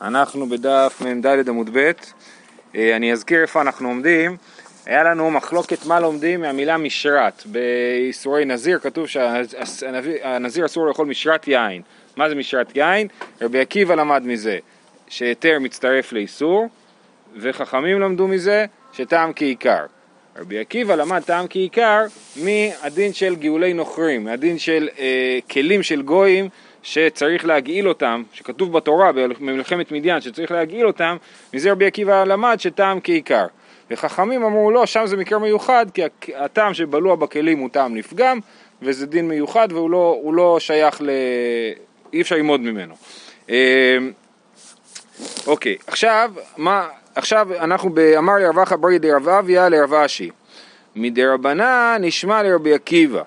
אנחנו בדף מ"ד עמוד ב', אה, אני אזכיר איפה אנחנו עומדים. היה לנו מחלוקת מה לומדים מהמילה משרת. באיסורי נזיר כתוב שהנזיר אסור לאכול משרת יין. מה זה משרת יין? רבי עקיבא למד מזה שהיתר מצטרף לאיסור, וחכמים למדו מזה שטעם כעיקר. רבי עקיבא למד טעם כעיקר מהדין של גאולי נוכרים, מהדין של אה, כלים של גויים שצריך להגעיל אותם, שכתוב בתורה במלחמת מדיין שצריך להגעיל אותם, מזה רבי עקיבא למד שטעם כעיקר. וחכמים אמרו לא, שם זה מקרה מיוחד, כי הטעם שבלוע בכלים הוא טעם נפגם, וזה דין מיוחד והוא לא, לא שייך ל... אי אפשר ללמוד ממנו. אמ, אוקיי, עכשיו, מה, עכשיו אנחנו באמר אחא ברי דרב אביה לרב אשי. מדרבנן נשמע לרבי עקיבא.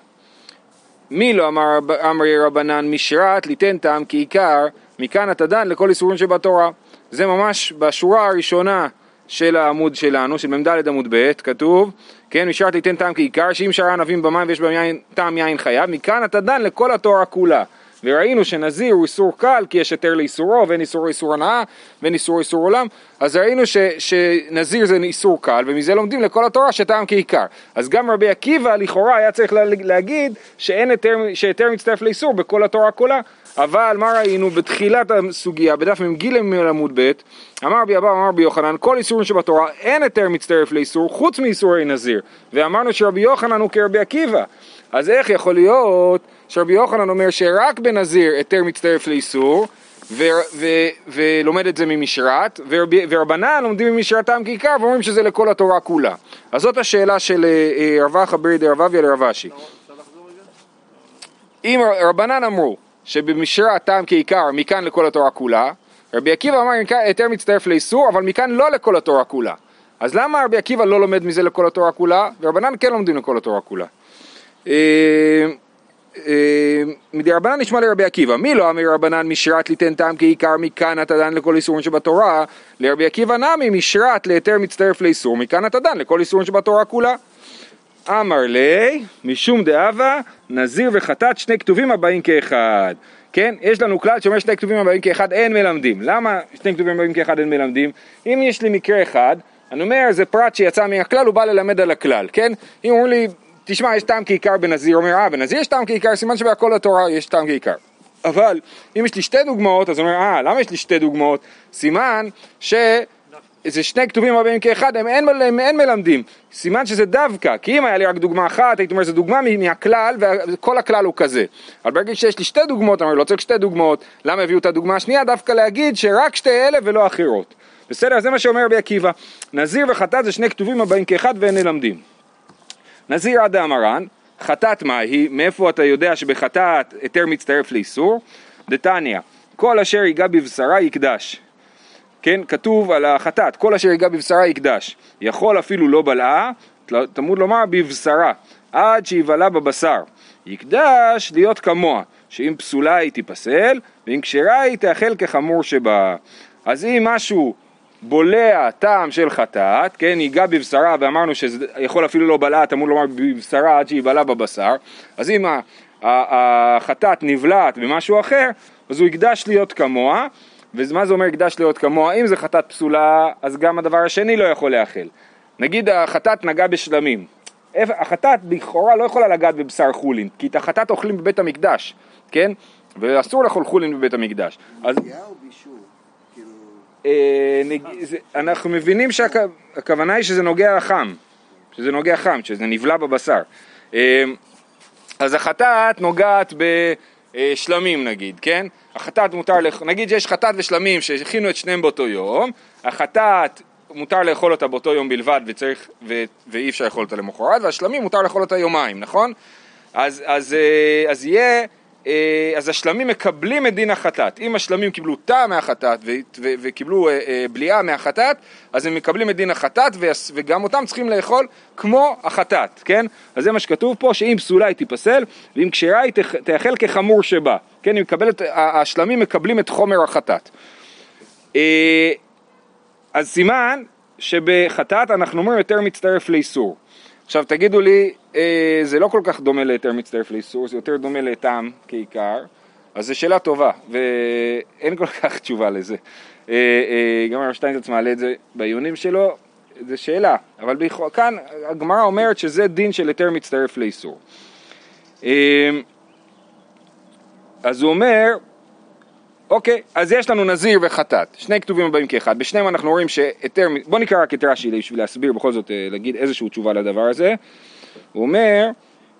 מי לא אמר אמרי רבנן משרת ליתן טעם כעיקר, מכאן אתה דן לכל איסורים שבתורה. זה ממש בשורה הראשונה של העמוד שלנו, של מ"ד עמוד ב', כתוב, כן, משרת ליתן טעם כעיקר, שאם שרה ענבים במים ויש בהם טעם יין חייב, מכאן אתה דן לכל התורה כולה. וראינו שנזיר הוא איסור קל כי יש היתר לאיסורו ואין איסור איסור הנאה ואין איסור איסור עולם. אז ראינו ש, שנזיר זה איסור קל ומזה לומדים לכל התורה שטעם כעיקר. אז גם רבי עקיבא לכאורה היה צריך להגיד שאין היתר, שהיתר מצטרף לאיסור בכל התורה כולה. אבל מה ראינו בתחילת הסוגיה בדף מ"ג עמוד ב' אמר רבי אבא אמר רבי יוחנן כל איסורים שבתורה אין היתר מצטרף לאיסור חוץ מאיסורי נזיר. ואמרנו שרבי יוחנן הוא כרבי עקיבא. אז איך יכול להיות שרבי יוחנן אומר שרק בנזיר היתר מצטרף לאיסור ו- ו- ולומד את זה ממשרת, ורב, ורבנן לומדים ממשרתם כעיקר ואומרים שזה לכל התורה כולה. אז זאת השאלה של אה, אה, רב אחא ברי דרב אביה לרב אשי. אם רבנן אמרו שבמשרת טעם כעיקר מכאן לכל התורה כולה, רבי עקיבא אמר היתר מצטרף לאיסור אבל מכאן לא לכל התורה כולה. אז למה רבי עקיבא לא לומד מזה לכל התורה כולה, ורבנן כן לומדים לכל התורה כולה? אה, מדרבנן נשמע לרבי עקיבא, מי לא אמר רבנן משרת ליתן טעם כעיקר מכאן אתה דן לכל איסורים שבתורה, לרבי עקיבא נמי משרת להיתר מצטרף לאיסור, מכאן אתה דן לכל איסורים שבתורה כולה. אמר לי, משום דאבה, נזיר וחטאת שני כתובים הבאים כאחד. כן, יש לנו כלל שאומר שני כתובים הבאים כאחד אין מלמדים. למה שני כתובים הבאים כאחד אין מלמדים? אם יש לי מקרה אחד, אני אומר זה פרט שיצא מהכלל, הוא בא ללמד על הכלל, כן? אם אומרים לי תשמע, יש טעם כעיקר בנזיר, אומר, אה, בנזיר יש טעם כעיקר, סימן שבהכל התורה יש טעם כעיקר. אבל אם יש לי שתי דוגמאות, אז אומר, אה, למה יש לי שתי דוגמאות? סימן ש... זה שני כתובים הבאים כאחד, הם אין, הם אין מלמדים, סימן שזה דווקא, כי אם היה לי רק דוגמה אחת, הייתי אומר, זו דוגמה מהכלל, וכל הכלל הוא כזה. אבל ברגע שיש לי שתי דוגמאות, אני אומר, לא צריך שתי דוגמאות, למה הביאו את הדוגמה השנייה? דווקא להגיד שרק שתי אלה ולא אחרות. בסדר? זה מה שאומר רבי עקיבא. נזיר וחטאת זה שני כתובים הבאים כאחד ואין מלמדים. נזיר עד דאמרן, חטאת מהי, מאיפה אתה יודע שבחטאת היתר מצטרף לאיסור? דתניא, כל אשר ייגע בבשרה יקדש. כן, כתוב על החטאת, כל אשר ייגע בבשרה יקדש. יכול אפילו לא בלעה, תמוד לומר בבשרה, עד שיבלע בבשר. יקדש להיות כמוה, שאם פסולה היא תיפסל, ואם כשרה היא תאכל כחמור שבה. אז אם משהו בולע טעם של חטאת, כן, ייגע בבשרה ואמרנו שזה יכול אפילו לא בלעת, אמור לומר בבשרה עד שהיא בלעה בבשר, אז אם החטאת נבלעת במשהו אחר, אז הוא יקדש להיות כמוה, ומה זה אומר יקדש להיות כמוה? אם זה חטאת פסולה, אז גם הדבר השני לא יכול לאכל. נגיד החטאת נגע בשלמים, החטאת לכאורה לא יכולה לגעת בבשר חולין, כי את החטאת אוכלים בבית המקדש, כן? ואסור לאכול חולין בבית המקדש. אז... אה, אנחנו מבינים שהכוונה היא שזה נוגע חם, שזה נוגע חם, שזה נבלע בבשר. אה, אז החטאת נוגעת בשלמים נגיד, כן? החטאת מותר, נגיד שיש חטאת ושלמים שהכינו את שניהם באותו יום, החטאת מותר לאכול אותה באותו יום בלבד וצריך, ו, ואי אפשר לאכול אותה למחרת, והשלמים מותר לאכול אותה יומיים, נכון? אז, אז, אה, אז יהיה אה, אז השלמים מקבלים את דין החטאת. אם השלמים קיבלו טעם מהחטאת וקיבלו אה, אה, בליעה מהחטאת, אז הם מקבלים את דין החטאת וגם אותם צריכים לאכול כמו החטאת, כן? אז זה מה שכתוב פה, שאם פסולה היא תיפסל, ואם כשרה היא תאכל כחמור שבא, כן? היא מקבלת, השלמים מקבלים את חומר החטאת. אז סימן שבחטאת אנחנו אומרים יותר מצטרף לאיסור. עכשיו תגידו לי, אה, זה לא כל כך דומה להיתר מצטרף לאיסור, זה יותר דומה לטעם כעיקר, אז זו שאלה טובה, ואין כל כך תשובה לזה. אה, אה, גם הרב שטיינזלץ מעלה את זה בעיונים שלו, זו שאלה, אבל כאן הגמרא אומרת שזה דין של היתר מצטרף לאיסור. אז הוא אומר, אוקיי, אז יש לנו נזיר וחטאת, שני כתובים הבאים כאחד, בשניהם אנחנו רואים שהיתר, בוא נקרא רק את רש"י בשביל להסביר, בכל זאת להגיד איזושהי תשובה לדבר הזה. הוא אומר,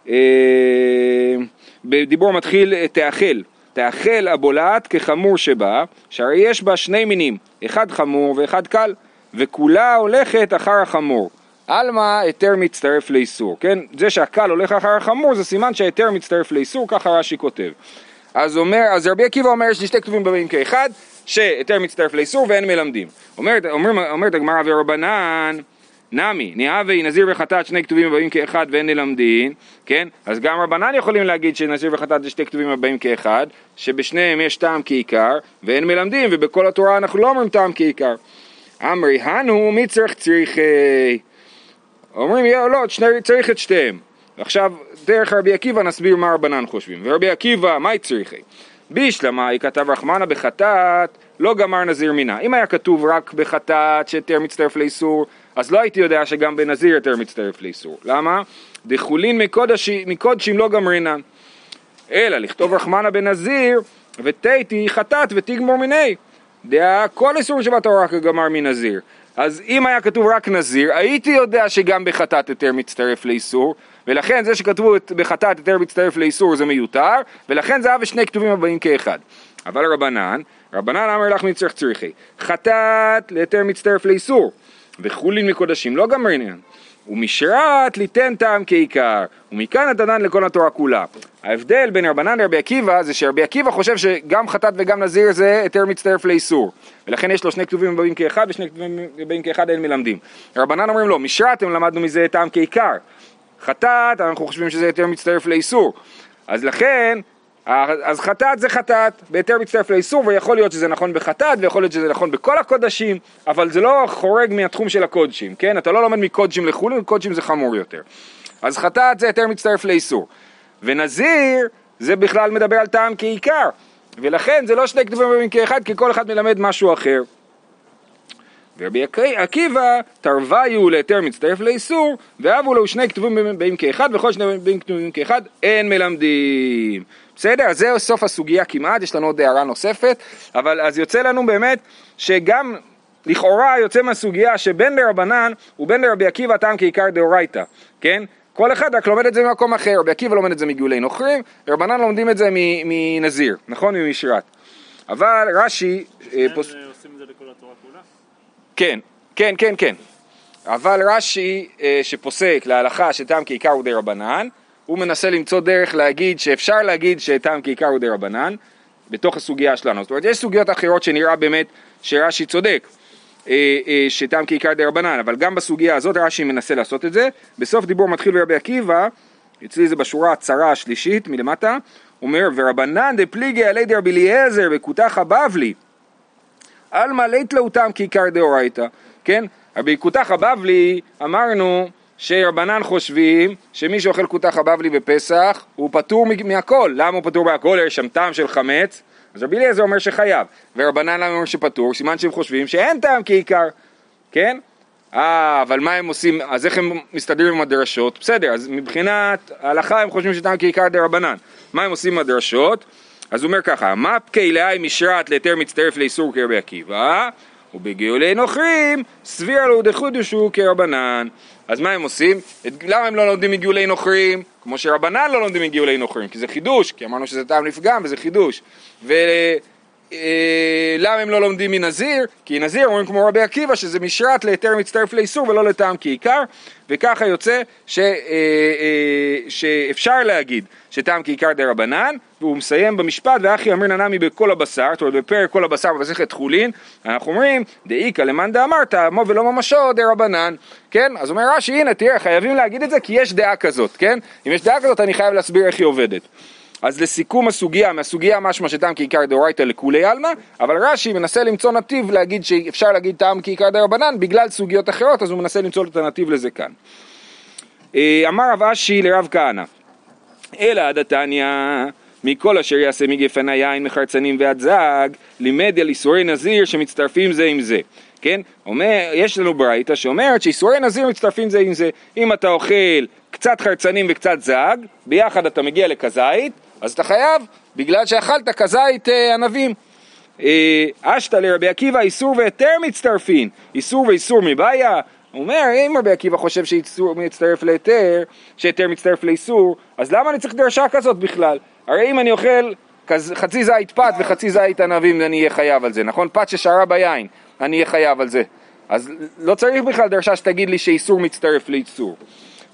אה, בדיבור מתחיל תאכל, תאכל הבולעת כחמור שבא, שהרי יש בה שני מינים, אחד חמור ואחד קל, וכולה הולכת אחר החמור. עלמא היתר מצטרף לאיסור, כן? זה שהקל הולך אחר החמור זה סימן שההיתר מצטרף לאיסור, ככה רש"י כותב. אז אומר, אז רבי עקיבא אומר יש לי שתי כתובים בבאים כאחד, שהיתר מצטרף לאיסור ואין מלמדים. אומרת, אומר, אומרת הגמרא ורבנן נמי, ניאבי, נזיר וחטאת, שני כתובים הבאים כאחד ואין נלמדין, כן? אז גם רבנן יכולים להגיד שנזיר וחטאת זה שתי כתובים הבאים כאחד, שבשניהם יש טעם כעיקר, ואין מלמדים, ובכל התורה אנחנו לא אומרים טעם כעיקר. אמרי, הנו, מי צריך צריכי? אומרים, לא, צריך את שתיהם. עכשיו, דרך רבי עקיבא נסביר מה רבנן חושבים. ורבי עקיבא, מהי צריכי? בישלמה, כתב רחמנה בחטאת, לא גמר נזיר מינה. אם היה כתוב רק בחטאת שהיתר מצטרף לאיסור, אז לא הייתי יודע שגם בנזיר יותר מצטרף לאיסור. למה? דחולין מקודשים לא גמרינן. אלא לכתוב רחמנה בנזיר ותיתי חטאת ותגמור מיני. דעה כל איסור שבתורה כגמר מנזיר. אז אם היה כתוב רק נזיר, הייתי יודע שגם בחטאת יותר מצטרף לאיסור, ולכן זה שכתבו בחטאת יותר מצטרף לאיסור זה מיותר, ולכן זה היה בשני כתובים הבאים כאחד. אבל רבנן, רבנן אמר לך מי צריך צריכי, חטאת ליותר מצטרף לאיסור, וחולין מקודשים לא גמר עניין. ומשרת ליתן טעם כעיקר, ומכאן התנן לכל התורה כולה. ההבדל בין רבנן לרבי עקיבא זה שרבי עקיבא חושב שגם חטאת וגם נזיר זה היתר מצטרף לאיסור. ולכן יש לו שני כתובים הבאים כאחד ושני כתובים הבאים כאחד אין מלמדים. רבנן אומרים לו, משרת הם למדנו מזה טעם כעיקר. חטאת אנחנו חושבים שזה היתר מצטרף לאיסור. אז לכן אז חטאת זה חטאת, בהיתר מצטרף לאיסור, ויכול להיות שזה נכון בחטאת, ויכול להיות שזה נכון בכל הקודשים, אבל זה לא חורג מהתחום של הקודשים, כן? אתה לא לומד מקודשים לחולין, קודשים זה חמור יותר. אז חטאת זה היתר מצטרף לאיסור. ונזיר, זה בכלל מדבר על טעם כעיקר, ולכן זה לא שני כתובים כאחד, כי כל אחד מלמד משהו אחר. ורבי עקיבא תרוויו להיתר מצטרף לאיסור ואבו לו שני כתובים באים כאחד וכל שני באים כתובים כאחד אין מלמדים בסדר? אז זהו סוף הסוגיה כמעט, יש לנו עוד הערה נוספת אבל אז יוצא לנו באמת שגם לכאורה יוצא מהסוגיה שבין לרבנן ובין לרבי עקיבא טעם כעיקר דאורייתא כן? כל אחד רק לומד את זה ממקום אחר, רבי עקיבא לומד את זה מגאולי נוכרים, ורבנן לומדים את זה מנזיר, נכון? ממשרת. אבל רש"י... אה, פוס... עושים את זה לכל התורה כולה? כן, כן, כן, כן. אבל רש"י אה, שפוסק להלכה שטעם כעיקר הוא די רבנן, הוא מנסה למצוא דרך להגיד שאפשר להגיד שטעם כעיקר הוא די רבנן בתוך הסוגיה שלנו. זאת אומרת, יש סוגיות אחרות שנראה באמת שרש"י צודק, אה, אה, שטעם כעיקר די רבנן, אבל גם בסוגיה הזאת רש"י מנסה לעשות את זה. בסוף דיבור מתחיל ברבי עקיבא, אצלי זה בשורה הצרה השלישית מלמטה, אומר, ורבנן דפליגי עלי דרבי אליעזר בכותח הבבלי עלמא לית לו טעם כעיקר דאורייתא, כן? רבי כותח הבבלי אמרנו שרבנן חושבים שמי שאוכל כותח הבבלי בפסח הוא פטור מהכל, למה הוא פטור מהכל? יש שם טעם של חמץ, אז רבי אליעזר אומר שחייב, ורבנן למה אומר שפטור? סימן שהם חושבים שאין טעם כעיקר, כן? אה, אבל מה הם עושים, אז איך הם מסתדרים עם הדרשות? בסדר, אז מבחינת ההלכה הם חושבים שטעם כעיקר דה רבנן. מה הם עושים עם הדרשות? אז הוא אומר ככה, מה פקי לאי משרת להיתר מצטרף לאיסור כרבי עקיבא, ובגאולי נוכרים סביר לו דחודשו כרבנן. אז מה הם עושים? למה הם לא לומדים מגאולי נוכרים? כמו שרבנן לא לומדים מגאולי נוכרים, כי זה חידוש, כי אמרנו שזה טעם לפגם וזה חידוש. ו... אה, למה הם לא לומדים מנזיר? כי נזיר אומרים כמו רבי עקיבא שזה משרת להיתר מצטרף לאיסור ולא לטעם כעיקר וככה יוצא ש, אה, אה, שאפשר להגיד שטעם כעיקר דה רבנן והוא מסיים במשפט ואחי אמיר ננמי בכל הבשר, זאת אומרת בפרק כל הבשר במסכת חולין אנחנו אומרים דאיכא למאן דאמרת מו ולא ממשו דה רבנן כן? אז אומר רש"י הנה תראה חייבים להגיד את זה כי יש דעה כזאת כן? אם יש דעה כזאת אני חייב להסביר איך היא עובדת אז לסיכום הסוגיה, מהסוגיה משמע שטעם כעיקר דאורייתא לכולי עלמא, אבל רש"י מנסה למצוא נתיב להגיד שאפשר להגיד טעם כעיקר דרבנן בגלל סוגיות אחרות, אז הוא מנסה למצוא את הנתיב לזה כאן. אה, אמר רב אשי לרב כהנא, אלא דתניא מכל אשר יעשה מגפן היין מחרצנים ועד זג, לימד על איסורי נזיר שמצטרפים זה עם זה. כן? אומר, יש לנו ברייתא שאומרת שאיסורי נזיר מצטרפים זה עם זה. אם אתה אוכל קצת חרצנים וקצת זג, ביחד אתה מגיע לכזית, אז אתה חייב, בגלל שאכלת כזית אה, ענבים. אה, אשתא לרבי עקיבא איסור והיתר מצטרפין, איסור ואיסור מבעיה. הוא אומר, אם רבי עקיבא חושב שאיסור מצטרף להיתר, שהיתר מצטרף לאיסור, אז למה אני צריך דרשה כזאת בכלל? הרי אם אני אוכל חצי זית פת וחצי זית ענבים אני אהיה חייב על זה, נכון? פת ששרה ביין, אני אהיה חייב על זה. אז לא צריך בכלל דרשה שתגיד לי שאיסור מצטרף לאיסור.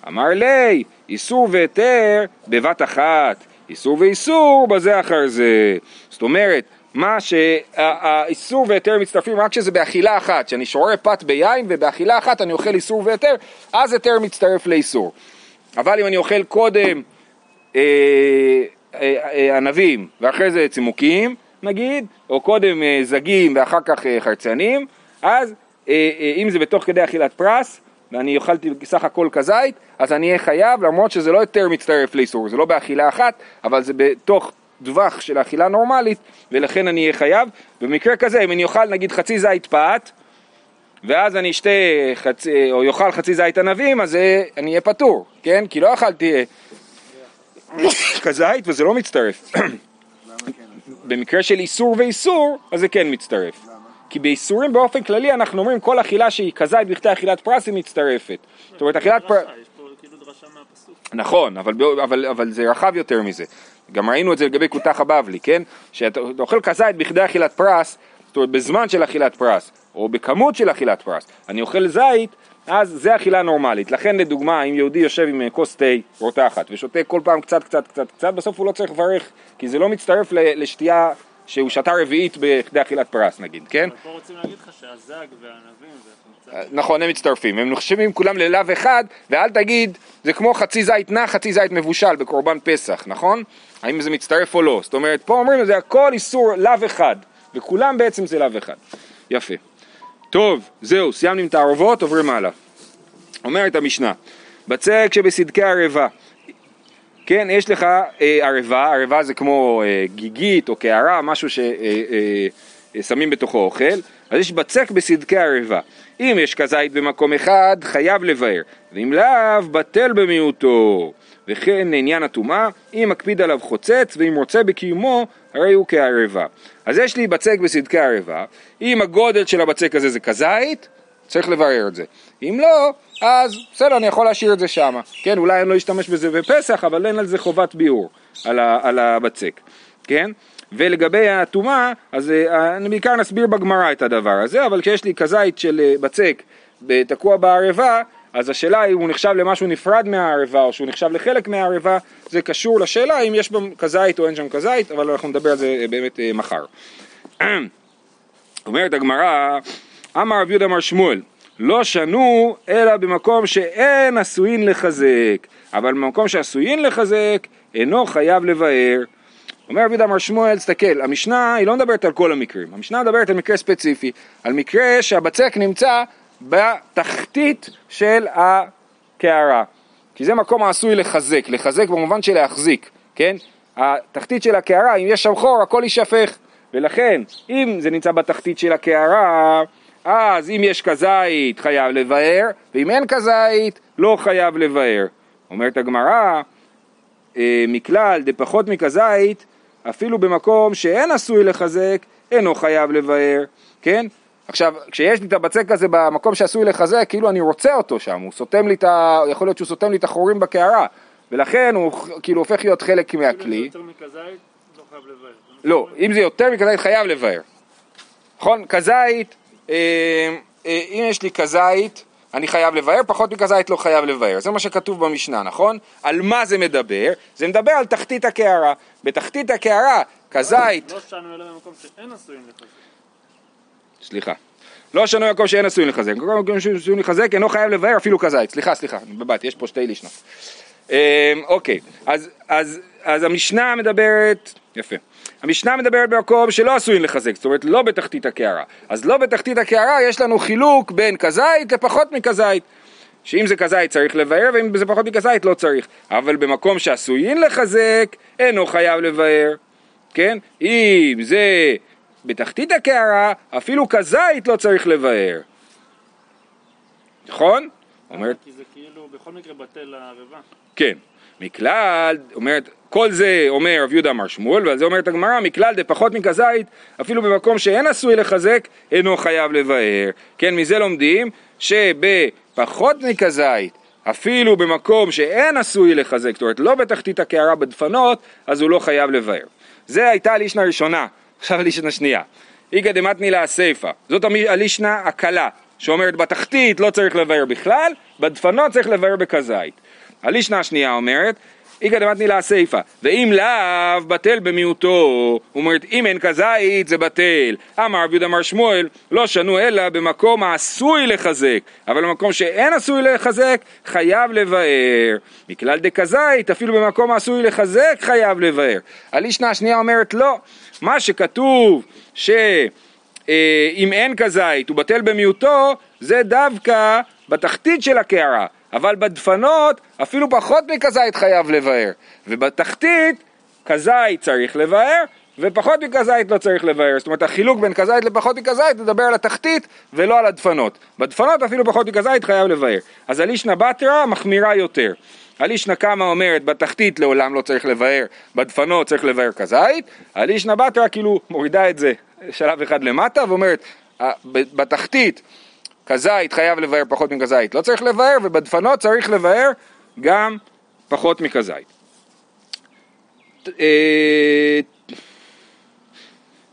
אמר לי, איסור והיתר בבת אחת, איסור ואיסור בזה אחר זה. זאת אומרת, מה שהאיסור והיתר מצטרפים רק כשזה באכילה אחת, שאני שורה פת ביין ובאכילה אחת אני אוכל איסור והיתר, אז היתר מצטרף לאיסור. אבל אם אני אוכל קודם אה, אה, אה, ענבים ואחרי זה צימוקים נגיד, או קודם אה, זגים ואחר כך אה, חרצנים, אז אה, אה, אם זה בתוך כדי אכילת פרס ואני אוכלתי סך הכל כזית, אז אני אהיה חייב למרות שזה לא יותר מצטרף לאיסור, זה לא באכילה אחת, אבל זה בתוך טווח של אכילה נורמלית ולכן אני אהיה חייב. במקרה כזה אם אני אוכל נגיד חצי זית פת ואז אני אשתה חצי, או יאכל חצי זית ענבים אז אני אהיה פטור, כן? כי לא אכלתי כזית וזה לא מצטרף. במקרה של איסור ואיסור אז זה כן מצטרף. כי באיסורים באופן כללי אנחנו אומרים כל אכילה שהיא כזית בכדי אכילת פרס היא מצטרפת. זאת אומרת אכילת פרס... כאילו. נכון, אבל, אבל, אבל זה רחב יותר מזה. גם ראינו את זה לגבי כותח הבבלי, כן? שאתה אוכל כזית בכדי אכילת פרס, זאת אומרת בזמן של אכילת פרס, או בכמות של אכילת פרס. אני אוכל זית, אז זה אכילה נורמלית. לכן לדוגמה, אם יהודי יושב עם אה, כוס תה רותחת ושותה כל פעם קצת קצת קצת קצת, בסוף הוא לא צריך לברך, כי זה לא מצטרף לשתייה שהוא שתה רביעית בכדי אכילת פרס נגיד, כן? אבל פה רוצים להגיד לך שהזג והענבים זה חמצה. נכון, הם מצטרפים, הם נחשבים כולם ללאו אחד, ואל תגיד, זה כמו חצי זית נח, חצי זית מבושל בקורבן פסח, נכון? האם זה מצטרף או לא? זאת אומרת, פה אומרים זה הכל איסור לאו אחד, וכולם בעצם זה לאו אחד. יפה. טוב, זהו, סיימנו עם תערובות, עוברים הלאה. אומרת המשנה, בצק שבסדקי ערבה, כן, יש לך אה, ערבה, ערבה זה כמו אה, גיגית או קערה, משהו ששמים בתוכו אוכל, אז יש בצק בסדקי ערבה. אם יש כזית במקום אחד, חייב לבאר, ואם לאו, בטל במיעוטו. וכן עניין הטומאה, אם מקפיד עליו חוצץ, ואם רוצה בקיומו, הרי הוא כערבה. אז יש לי בצק בסדקי ערבה, אם הגודל של הבצק הזה זה כזית, צריך לברר את זה. אם לא, אז בסדר, אני יכול להשאיר את זה שם. כן, אולי אני לא אשתמש בזה בפסח, אבל אין על זה חובת ביאור, על, ה, על הבצק. כן? ולגבי הטומאה, אז אה, אני בעיקר נסביר בגמרא את הדבר הזה, אבל כשיש לי כזית של אה, בצק תקוע בערבה, אז השאלה אם הוא נחשב למשהו נפרד מהערבה או שהוא נחשב לחלק מהערבה, זה קשור לשאלה אם יש בו כזית או אין שם כזית, אבל אנחנו נדבר על זה אה, באמת מחר. אומרת הגמרא, אמר רב יהודה אמר שמואל, לא שנו אלא במקום שאין עשויין לחזק, אבל במקום שעשויין לחזק אינו חייב לבאר. אומר רבי אמר שמואל, תסתכל, המשנה היא לא מדברת על כל המקרים, המשנה מדברת על מקרה ספציפי, על מקרה שהבצק נמצא בתחתית של הקערה, כי זה מקום העשוי לחזק, לחזק במובן של להחזיק, כן? התחתית של הקערה, אם יש שם חור, הכל יישפך, ולכן אם זה נמצא בתחתית של הקערה, אז אם יש כזית חייב לבאר, ואם אין כזית לא חייב לבאר. אומרת הגמרא, אה, מכלל דפחות מכזית, אפילו במקום שאין עשוי לחזק, אינו חייב לבאר, כן? עכשיו, כשיש לי את הבצק הזה במקום שעשוי לחזק, כאילו אני רוצה אותו שם, הוא סותם לי את ה... יכול להיות שהוא סותם לי את החורים בקערה, ולכן הוא כאילו הופך להיות חלק אם זה מהכלי. יותר מכזית, לא חייב לבאר. לא, אם זה יותר מכזית חייב לבאר. נכון? כזית, אם יש לי כזית, אני חייב לבאר, פחות מכזית לא חייב לבאר. זה מה שכתוב במשנה, נכון? על מה זה מדבר? זה מדבר על תחתית הקערה. בתחתית הקערה, כזית, לא שנו אלא במקום שאין עשויים לחזק. סליחה. לא שנוי מקום שאין עשוי לחזק, מקום שאין לחזק אינו חייב לבאר אפילו כזית, סליחה, סליחה, בבת, יש פה שתי לישנות. אמ, אוקיי, אז, אז, אז המשנה מדברת, יפה, המשנה מדברת במקום שלא עשויים לחזק, זאת אומרת לא בתחתית הקערה, אז לא בתחתית הקערה יש לנו חילוק בין כזית לפחות מכזית, שאם זה כזית צריך לבאר, ואם זה פחות מכזית לא צריך. אבל במקום שעשויין לחזק, אינו חייב לבאר. כן? אם זה בתחתית הקערה, אפילו כזית לא צריך לבאר. נכון? אומרת, כי זה כאילו בכל מקרה בטל הערבה. כן. מכלל, אומרת, כל זה אומר רב יהודה אמר שמואל, ועל זה אומרת הגמרא, מכלל דפחות מכזית, אפילו במקום שאין עשוי לחזק, אינו חייב לבאר. כן, מזה לומדים שבפחות מכזית, אפילו במקום שאין עשוי לחזק, זאת אומרת לא בתחתית הקערה בדפנות, אז הוא לא חייב לבאר. זה הייתה הלישנה הראשונה, עכשיו הלישנה השנייה. איגא דמתני לה הסיפא, זאת הלישנה הקלה, שאומרת בתחתית לא צריך לבאר בכלל, בדפנות צריך לבאר בכזית. הלישנה השנייה אומרת, איגא דמתני לה הסיפא, ואם לאו בטל במיעוטו, אומרת אם אין כזית זה בטל. אמר רבי יהודה אמר שמואל, לא שנו אלא במקום העשוי לחזק, אבל במקום שאין עשוי לחזק, חייב לבאר. מכלל דכזית, אפילו במקום העשוי לחזק, חייב לבאר. הלישנה השנייה אומרת לא, מה שכתוב ש... אה, אין כזית הוא בטל במיעוטו, זה דווקא בתחתית של הקערה, אבל בדפנות אפילו פחות מכזית חייב לבאר, ובתחתית כזית צריך לבאר, ופחות מכזית לא צריך לבאר, זאת אומרת החילוק בין כזית לפחות מכזית נדבר על התחתית ולא על הדפנות, בדפנות אפילו פחות מכזית חייב לבאר, אז הלישנה בתרא מחמירה יותר, הלישנה קמא אומרת בתחתית לעולם לא צריך לבאר, בדפנות צריך לבאר כזית, הלישנה בתרא כאילו מורידה את זה שלב אחד למטה ואומרת "ה- ב- בתחתית כזית חייב לבאר פחות מכזית לא צריך לבאר ובדפנות צריך לבאר גם פחות מכזית. אה,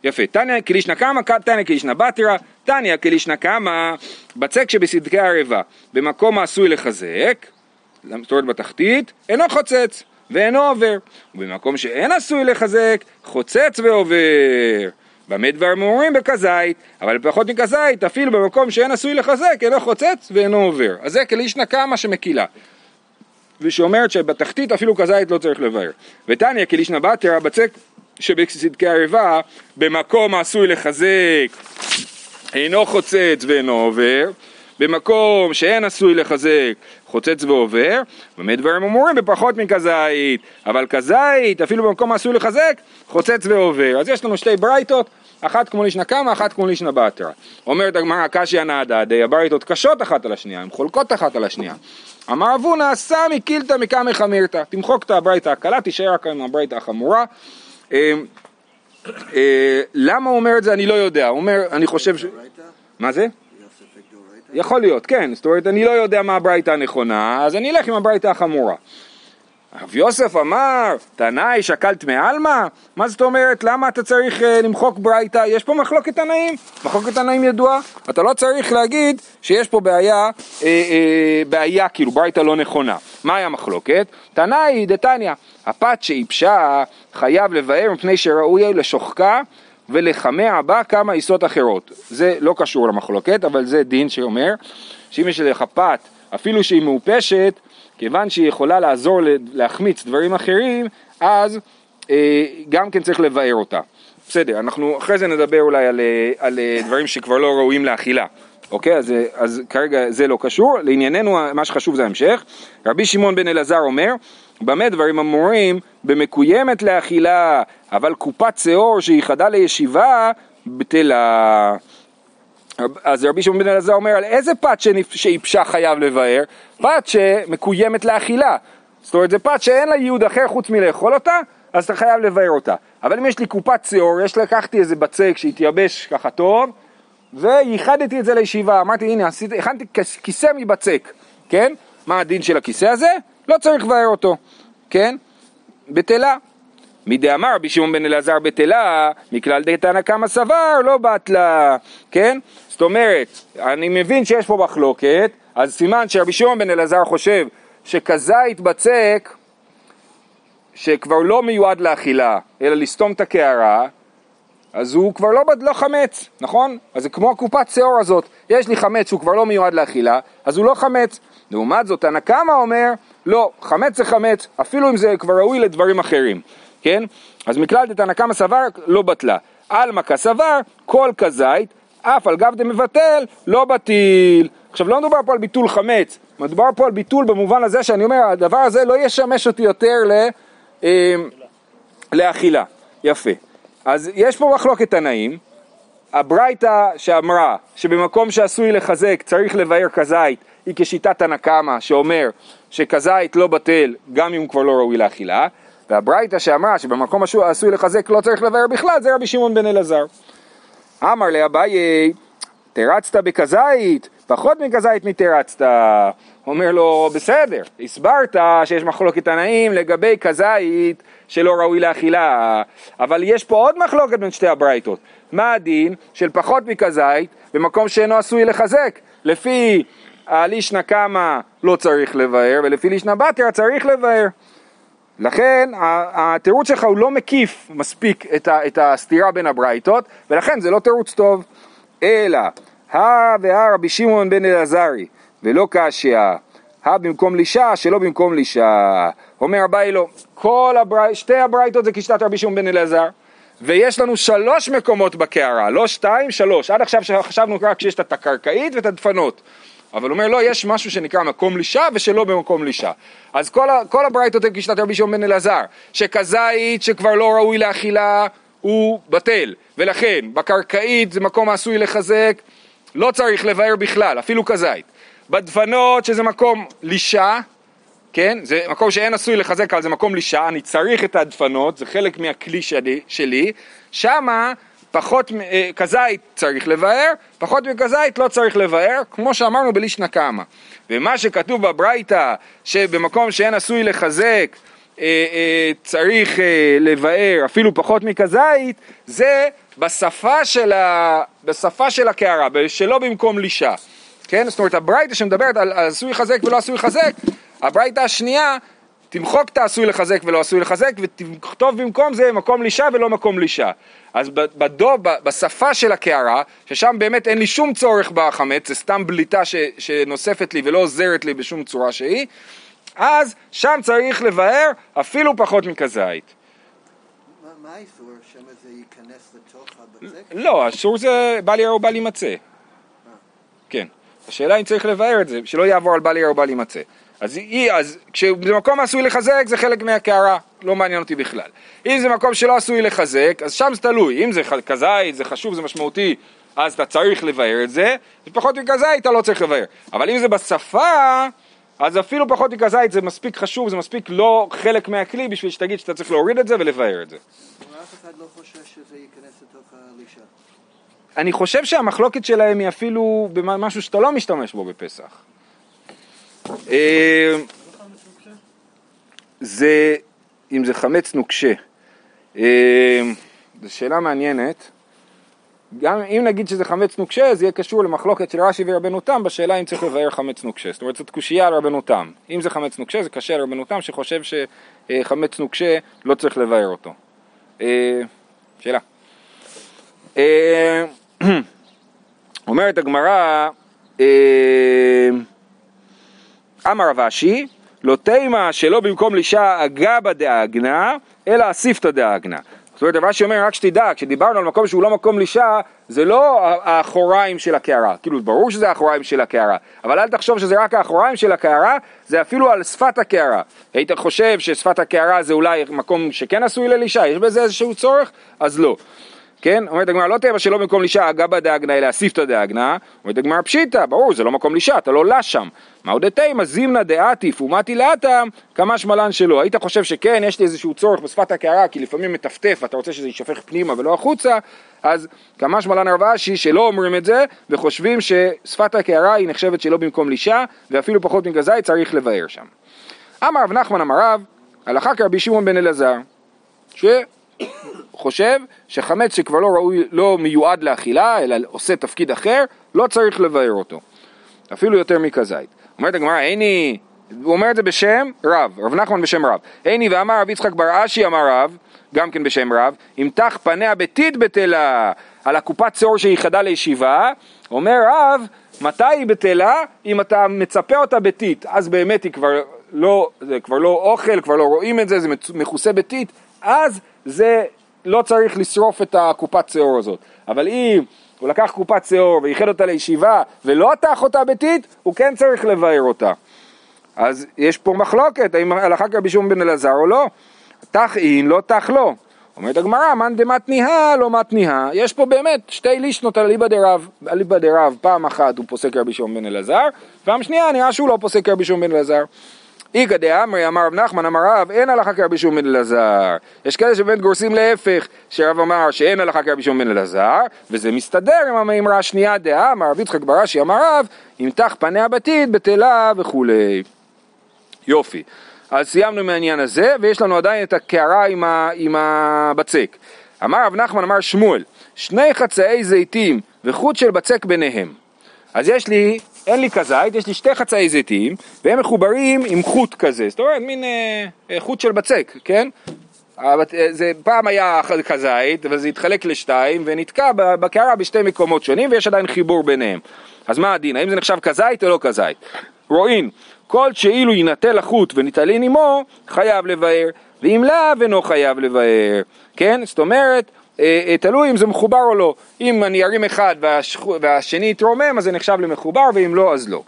יפה, תניא כלישנא קמא, תניא כלישנא בתרא, תניא כלישנא קמא, בצק שבסדקי ערבה, במקום העשוי לחזק, זאת אומרת בתחתית, אינו חוצץ ואינו עובר, ובמקום שאין עשוי לחזק, חוצץ ועובר. במה דברים אומרים בכזית, אבל פחות מכזית, אפילו במקום שאין עשוי לחזק, אינו חוצץ ואינו עובר. אז זה כלישנא קמא שמקילה. ושאומרת שבתחתית אפילו כזית לא צריך לבאר. ותניא כלישנא בתרא בצק שבצדקי ערבה במקום העשוי לחזק אינו חוצץ ואינו עובר, במקום שאין עשוי לחזק חוצץ ועובר, במה דברים אמורים בפחות מכזית, אבל כזית אפילו במקום העשוי לחזק חוצץ ועובר. אז יש לנו שתי ברייתות, אחת כמו לישנא קמא, אחת כמו לישנא בתרא. אומרת הגמרא קשיא נעדה די, הברייתות קשות אחת על השנייה, הן חולקות אחת על השנייה. אמר אבונה סמי קילתא מקמא חמירתא, תמחוק את הברייתא הקלה, תישאר רק עם הברייתא החמורה. אה, אה, למה הוא אומר את זה אני לא יודע, הוא אומר, אני חושב ש... מה זה? יכול להיות, כן, זאת אומרת, אני לא יודע מה הברייתא הנכונה, אז אני אלך עם הברייתא החמורה. רב יוסף אמר, תנאי שקלת מעלמא? מה זאת אומרת, למה אתה צריך uh, למחוק ברייתא? יש פה מחלוקת תנאים, מחלוקת תנאים ידועה. אתה לא צריך להגיד שיש פה בעיה, אה, אה, בעיה כאילו, ברייתא לא נכונה. מהי המחלוקת? תנאי דתניא, הפת שאיפשה חייב לבאר מפני שראוי לשוחקה ולחמע בה כמה עיסות אחרות. זה לא קשור למחלוקת, אבל זה דין שאומר שאם יש לך פת, אפילו שהיא מעופשת, כיוון שהיא יכולה לעזור להחמיץ דברים אחרים, אז אה, גם כן צריך לבאר אותה. בסדר, אנחנו אחרי זה נדבר אולי על, אה, על אה, דברים שכבר לא ראויים לאכילה. אוקיי, אז, אה, אז כרגע זה לא קשור, לענייננו מה שחשוב זה ההמשך. רבי שמעון בן אלעזר אומר, במה דברים אמורים? במקוימת לאכילה, אבל קופת שאור שייחדה לישיבה, בטלה. אז רבי שמעון בן אלעזר אומר, על איזה פת שאיפשה חייב לבאר? פת שמקוימת לאכילה. זאת אומרת, זה פת שאין לה ייעוד אחר חוץ מלאכול אותה, אז אתה חייב לבאר אותה. אבל אם יש לי קופת שיעור, יש לקחתי איזה בצק שהתייבש ככה טוב, וייחדתי את זה לישיבה, אמרתי הנה הכנתי כיסא מבצק, כן? מה הדין של הכיסא הזה? לא צריך לבאר אותו, כן? בטלה. מדאמר רבי שמעון בן אלעזר בטלה, מכלל דתנא קמא סבר, לא בטלה, כן? זאת אומרת, אני מבין שיש פה מחלוקת, אז סימן שרבי שמעון בן אלעזר חושב שכזית בצק, שכבר לא מיועד לאכילה, אלא לסתום את הקערה, אז הוא כבר לא, לא חמץ, נכון? אז זה כמו הקופת שיעור הזאת, יש לי חמץ שהוא כבר לא מיועד לאכילה, אז הוא לא חמץ. לעומת זאת, תנא קמא אומר, לא, חמץ זה חמץ, אפילו אם זה כבר ראוי לדברים אחרים, כן? אז מכלל דתנא קמא סבר, לא בטלה. עלמא כסבר, כל כזית, אף על גב דמבטל, לא בטיל. עכשיו לא מדובר פה על ביטול חמץ, מדובר פה על ביטול במובן הזה שאני אומר הדבר הזה לא ישמש אותי יותר ל, אה, לאכילה. יפה. אז יש פה מחלוקת תנאים, הברייתא שאמרה שבמקום שעשוי לחזק צריך לבאר כזית היא כשיטת הנקמה שאומר שכזית לא בטל גם אם הוא כבר לא ראוי לאכילה והברייתא שאמרה שבמקום שעשוי לחזק לא צריך לבאר בכלל זה רבי שמעון בן אלעזר. אמר לאביי תרצת בכזית פחות מכזית מתרצת אומר לו בסדר הסברת שיש מחלוקת תנאים לגבי כזית שלא ראוי לאכילה אבל יש פה עוד מחלוקת בין שתי הברייתות מה הדין של פחות מכזית במקום שאינו עשוי לחזק? לפי הלישנא קמא לא צריך לבאר ולפי לישנא בתרא צריך לבאר. לכן התירוץ שלך הוא לא מקיף מספיק את, ה, את הסתירה בין הברייתות ולכן זה לא תירוץ טוב אלא הא והא רבי שמעון בן אלעזרי ולא קשיא הא במקום לישה שלא במקום לישה אומר אביי לו כל הברייתות, שתי הברייתות זה כשיטת רבי שמעון בן אלעזר ויש לנו שלוש מקומות בקערה, לא שתיים, שלוש. עד עכשיו חשבנו רק שיש את הקרקעית ואת הדפנות. אבל אומר לא, יש משהו שנקרא מקום לישה ושלא במקום לישה. אז כל, כל הברייתות הם כשיטת רבי שמעון בן אלעזר, שכזית שכבר לא ראוי לאכילה הוא בטל, ולכן בקרקעית זה מקום העשוי לחזק, לא צריך לבאר בכלל, אפילו כזית. בדפנות שזה מקום לישה, כן? זה מקום שאין עשוי לחזק על זה מקום לישה, אני צריך את הדפנות, זה חלק מהכלי שלי, שמה פחות, אה, כזית צריך לבאר, פחות מכזית לא צריך לבאר, כמו שאמרנו בלישנא קמא. ומה שכתוב בברייתא, שבמקום שאין עשוי לחזק, אה, אה, צריך לבאר אפילו פחות מכזית, זה בשפה של, ה, בשפה של הקערה, שלא במקום לישה. כן? זאת אומרת הברייתא שמדברת על עשוי לחזק ולא עשוי לחזק, הברייתא השנייה תמחוק את העשוי לחזק ולא עשוי לחזק ותכתוב במקום זה מקום לישה ולא מקום לישה. אז בדו, בשפה של הקערה, ששם באמת אין לי שום צורך בחמץ, זה סתם בליטה ש, שנוספת לי ולא עוזרת לי בשום צורה שהיא, אז שם צריך לבאר אפילו פחות מכזית. מה האיסור? שמא זה ייכנס לתוך הבצק? לא, אסור זה בל יראה ובל יימצא. כן. השאלה אם צריך לבאר את זה, שלא יעבור על בל יראה ובל יימצא. אז, היא, אז כשבמקום עשוי לחזק זה חלק מהקערה, לא מעניין אותי בכלל. אם זה מקום שלא עשוי לחזק, אז שם זה תלוי. אם זה כזית, זה חשוב, זה משמעותי, אז אתה צריך לבאר את זה, ופחות מכזית אתה לא צריך לבאר. אבל אם זה בשפה, אז אפילו פחות מכזית זה מספיק חשוב, זה מספיק לא חלק מהכלי בשביל שתגיד שאתה צריך להוריד את זה ולבאר את זה. אף אחד לא חושב שזה ייכנס לתוך הלישה. אני חושב שהמחלוקת שלהם היא אפילו במשהו שאתה לא משתמש בו בפסח. אה, זה, אם זה חמץ נוקשה. אה, זו שאלה מעניינת. גם אם נגיד שזה חמץ נוקשה, זה יהיה קשור למחלוקת של רש"י ורבנו תם בשאלה אם צריך לבאר חמץ נוקשה. זאת אומרת, זאת קושייה על רבנו תם. אם זה חמץ נוקשה, זה קשה על רבנו תם שחושב שחמץ נוקשה לא צריך לבאר אותו. אה, שאלה. אומרת הגמרא, אמר רב אשי, לא תימה שלא במקום לישה אגבה דאגנה, אלא אסיפתא דאגנה. זאת אומרת, רב אשי אומר, רק שתדע, כשדיברנו על מקום שהוא לא מקום לישה, זה לא האחוריים של הקערה. כאילו, ברור שזה האחוריים של הקערה, אבל אל תחשוב שזה רק האחוריים של הקערה, זה אפילו על שפת הקערה. היית חושב ששפת הקערה זה אולי מקום שכן עשוי ללישה, יש בזה איזשהו צורך? אז לא. כן? אומרת הגמרא, לא תהיה שלא במקום לישה אגבה דאגנה אלא אסיפתא דאגנה, אומרת הגמרא פשיטא, ברור, זה לא מקום לישה, אתה לא לש שם. מהו דתימה זימנה דעתיף ומתי לאטם, כמה שמלן שלא. היית חושב שכן, יש לי איזשהו צורך בשפת הקערה, כי לפעמים מטפטף, אתה רוצה שזה יישפך פנימה ולא החוצה, אז כמה שמלן רב אשי שלא אומרים את זה, וחושבים ששפת הקערה היא נחשבת שלא במקום לישה, ואפילו פחות מגזית צריך לבאר שם. אמר רב נחמן אמר רב, הלכה כרבי שמעון בן אלעזר, ש... חושב שחמץ שכבר לא ראוי, לא מיועד לאכילה, אלא עושה תפקיד אחר, לא צריך לבאר אותו. אפילו יותר מכזית. אומרת הגמרא, איני, הוא אומר את זה בשם רב, רב נחמן בשם רב. איני ואמר רב יצחק בר אשי אמר רב, גם כן בשם רב, אם תח פניה ביתית בטלה על הקופת צור שייחדה לישיבה, אומר רב, מתי היא בטלה? אם אתה מצפה אותה ביתית, אז באמת היא כבר לא, זה כבר לא אוכל, כבר לא רואים את זה, זה מכוסה ביתית, אז זה לא צריך לשרוף את הקופת שיעור הזאת. אבל אם הוא לקח קופת שאור וייחד אותה לישיבה ולא עטח אותה ביתית, הוא כן צריך לבאר אותה. אז יש פה מחלוקת, האם הלכה כרבי שמעון בן אלעזר או לא. תח אין, לא תח לא. אומרת הגמרא, מאן דמתניהה לא מתניהה. יש פה באמת שתי לישנות על אליבא דרב. אליבא דרב, פעם אחת הוא פוסק רבי שמעון בן אלעזר, פעם שנייה נראה שהוא לא פוסק רבי שמעון בן אלעזר. איגא דאמרי אמר רב נחמן אמר רב אין הלכה כרבי שמעון בן אלעזר. יש כאלה שבאמת גורסים להפך שרב אמר שאין הלכה כרבי שמעון בן אלעזר וזה מסתדר עם המימרה השנייה דאמר רב יצחק בראשי אמר רב אם תח פניה בתית בטלה וכולי. יופי. אז סיימנו עם העניין הזה ויש לנו עדיין את הקערה עם, ה, עם הבצק. אמר רב נחמן אמר שמואל שני חצאי זיתים וחוט של בצק ביניהם. אז יש לי אין לי כזית, יש לי שתי חצאי זיתים, והם מחוברים עם חוט כזה, זאת אומרת מין אה, אה חוט של בצק, כן? אה, זה פעם היה כזית, אבל זה התחלק לשתיים, ונתקע בקערה בשתי מקומות שונים, ויש עדיין חיבור ביניהם. אז מה הדין? האם זה נחשב כזית או לא כזית? רואים, כל שאילו יינטל החוט וניטלין עמו, חייב לבאר, ואם לאו אינו חייב לבאר, כן? זאת אומרת, תלוי אם זה מחובר או לא. אם אני ארים אחד והש... והשני יתרומם אז זה נחשב למחובר ואם לא אז לא.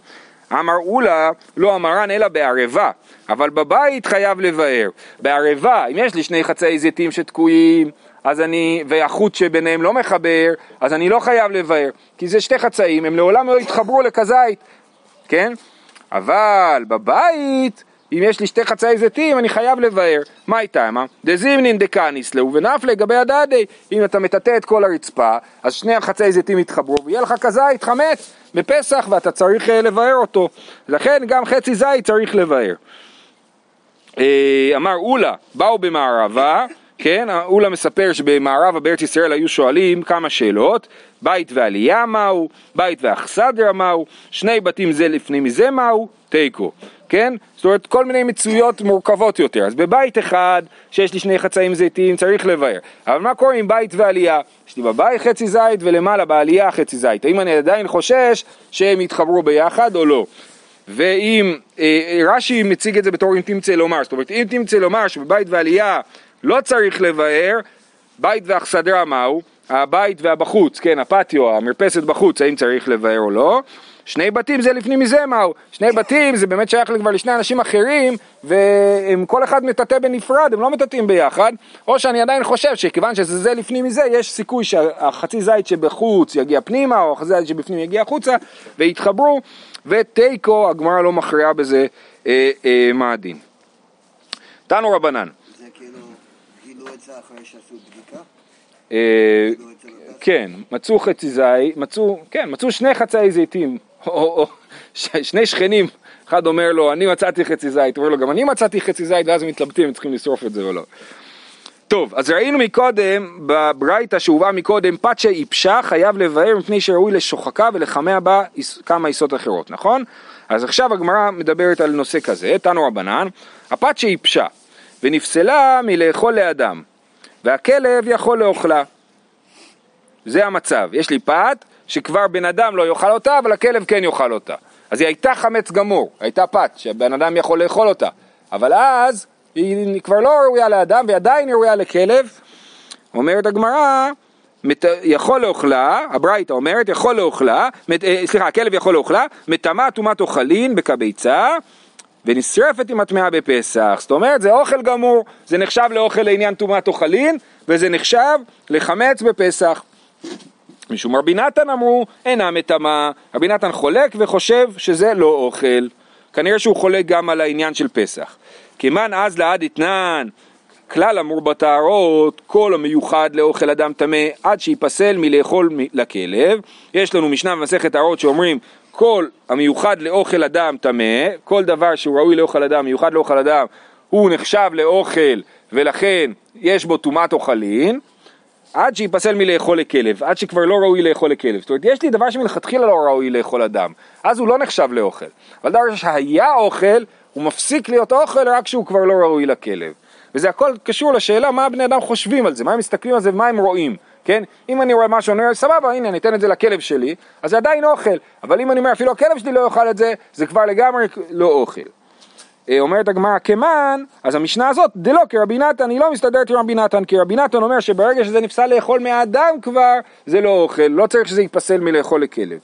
אמר אולה לא אמרן אלא בערבה, אבל בבית חייב לבאר. בערבה, אם יש לי שני חצאי זיתים שתקועים, אז אני, והחוט שביניהם לא מחבר, אז אני לא חייב לבאר, כי זה שתי חצאים, הם לעולם לא יתחברו לכזית, כן? אבל בבית אם יש לי שתי חצאי זיתים, אני חייב לבאר. מה איתה, מה? דזימנין דקניסלו ונף לגבי הדדי. אם אתה מטאטא את כל הרצפה, אז שני החצאי זיתים יתחברו, ויהיה לך כזית חמץ בפסח, ואתה צריך אה, לבאר אותו. לכן גם חצי זית צריך לבאר. אה, אמר אולה, באו במערבה, כן, אולה מספר שבמערבה בארץ ישראל היו שואלים כמה שאלות, בית ועלייה מהו, בית ואכסדרה מהו, שני בתים זה לפני מזה מהו, תיקו. כן? זאת אומרת, כל מיני מצויות מורכבות יותר. אז בבית אחד, שיש לי שני חצאים זיתים, צריך לבאר. אבל מה קורה עם בית ועלייה? יש לי בבית חצי זית ולמעלה בעלייה חצי זית. האם אני עדיין חושש שהם יתחברו ביחד או לא? ואם, אה, רש"י מציג את זה בתור אם תמצא לומר, זאת אומרת, אם תמצא לומר שבבית ועלייה לא צריך לבאר, בית ואכסדרה מהו? הבית והבחוץ, כן, הפטיו, המרפסת בחוץ, האם צריך לבאר או לא? שני בתים זה לפנים מזה מהו, שני בתים זה באמת שייך כבר לשני אנשים אחרים והם כל אחד מטאטא בנפרד, הם לא מטאטאים ביחד, או שאני עדיין חושב שכיוון שזה זה לפנים מזה, יש סיכוי שהחצי זית שבחוץ יגיע פנימה, או החצי זית שבפנים יגיע החוצה, ויתחברו, ותיקו, הגמרא לא מכריעה בזה אה, אה, מה הדין. תנו רבנן. זה כאילו, גילו את זה אחרי שעשו בדיקה? אה, כן, מצאו חצי זית, מצאו, כן, מצאו שני חצאי זיתים או, או שני שכנים, אחד אומר לו, אני מצאתי חצי זית, הוא אומר לו, גם אני מצאתי חצי זית, ואז הם מתלבטים אם צריכים לשרוף את זה או לא. טוב, אז ראינו מקודם, בברייתא שהובאה מקודם, פת איפשה חייב לבאר מפני שראוי לשוחקה ולחמע בה כמה עיסות אחרות, נכון? אז עכשיו הגמרא מדברת על נושא כזה, תנו רבנן, הפת איפשה ונפסלה מלאכול לאדם, והכלב יכול לאוכלה. זה המצב, יש לי פת שכבר בן אדם לא יאכל אותה, אבל הכלב כן יאכל אותה. אז היא הייתה חמץ גמור, הייתה פת, שבן אדם יכול לאכול אותה. אבל אז היא כבר לא ראויה לאדם ועדיין היא ראויה לכלב. אומרת הגמרא, יכול לאוכלה, הברייתא אומרת, יכול לאוכלה, אה, סליחה, הכלב יכול לאוכלה, מטמא טומאת אוכלין בקביצה, ונשרפת עם הטמאה בפסח. זאת אומרת, זה אוכל גמור, זה נחשב לאוכל לעניין טומאת אוכלין, וזה נחשב לחמץ בפסח. משום רבי נתן אמרו אינה מטמאה, רבי נתן חולק וחושב שזה לא אוכל, כנראה שהוא חולק גם על העניין של פסח. כמאן אז לעד אתנן, כלל אמור בטהרות, כל המיוחד לאוכל אדם טמא עד שיפסל מלאכול לכלב. יש לנו משנה במסכת טהרות שאומרים כל המיוחד לאוכל אדם טמא, כל דבר שהוא ראוי לאוכל אדם, מיוחד לאוכל אדם, הוא נחשב לאוכל ולכן יש בו טומאת אוכלין. עד שיפסל מלאכול לכלב, עד שכבר לא ראוי לאכול לכלב. זאת אומרת, יש לי דבר שמלכתחילה לא ראוי לאכול אדם, אז הוא לא נחשב לאוכל. אבל דבר שהיה אוכל, הוא מפסיק להיות אוכל רק כשהוא כבר לא ראוי לכלב. וזה הכל קשור לשאלה מה בני אדם חושבים על זה, מה הם מסתכלים על זה ומה הם רואים, כן? אם אני רואה משהו, אני אומר, סבבה, הנה, אני אתן את זה לכלב שלי, אז זה עדיין אוכל. אבל אם אני אומר, אפילו הכלב שלי לא יאכל את זה, זה כבר לגמרי לא אוכל. אה, אומרת הגמרא כמן, אז המשנה הזאת, דלא כרבי נתן, היא לא מסתדרת עם רבי נתן, כי רבי נתן אומר שברגע שזה נפסל לאכול מהאדם כבר, זה לא אוכל, לא צריך שזה ייפסל מלאכול לכלב.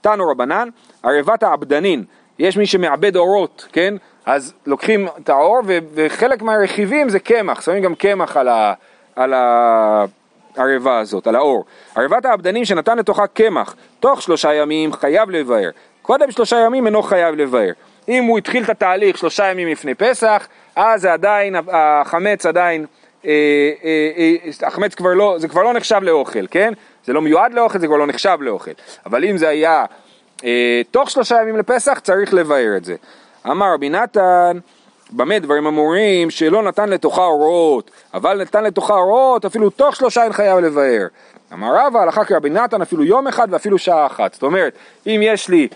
תנו רבנן, ערבת העבדנין, יש מי שמעבד אורות, כן? אז לוקחים את האור וחלק מהרכיבים זה קמח, שמים גם קמח על, ה- על הערבה הזאת, על האור. ערבת העבדנים שנתן לתוכה קמח, תוך שלושה ימים חייב לבאר. קודם שלושה ימים אינו חייב לבאר. אם הוא התחיל את התהליך שלושה ימים לפני פסח, אז עדיין, החמץ עדיין, אה, אה, אה, החמץ כבר לא, זה כבר לא נחשב לאוכל, כן? זה לא מיועד לאוכל, זה כבר לא נחשב לאוכל. אבל אם זה היה אה, תוך שלושה ימים לפסח, צריך לבאר את זה. אמר רבי נתן, במה דברים אמורים שלא נתן לתוכה אורות, אבל נתן לתוכה אורות, אפילו תוך שלושה אין חייב לבאר. אמר רבא, הלכה כרבי נתן אפילו יום אחד ואפילו שעה אחת. זאת אומרת, אם יש לי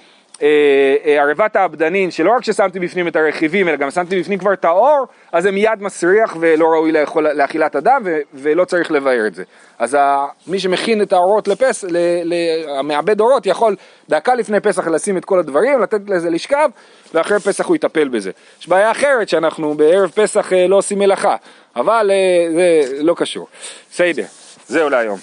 ערבת העבדנין, שלא רק ששמתי בפנים את הרכיבים, אלא גם שמתי בפנים כבר את האור, אז זה מיד מסריח ולא ראוי לאכול, לאכילת אדם ו, ולא צריך לבאר את זה. אז ה, מי שמכין את האורות לפס, ל, ל, המעבד אורות יכול דקה לפני פסח לשים את כל הדברים, לתת לזה לשכב, ואחרי פסח הוא יטפל בזה. יש בעיה אחרת שאנחנו בערב פסח אה, לא עושים מלאכה, אבל אה, זה לא קשור. בסדר, זהו להיום.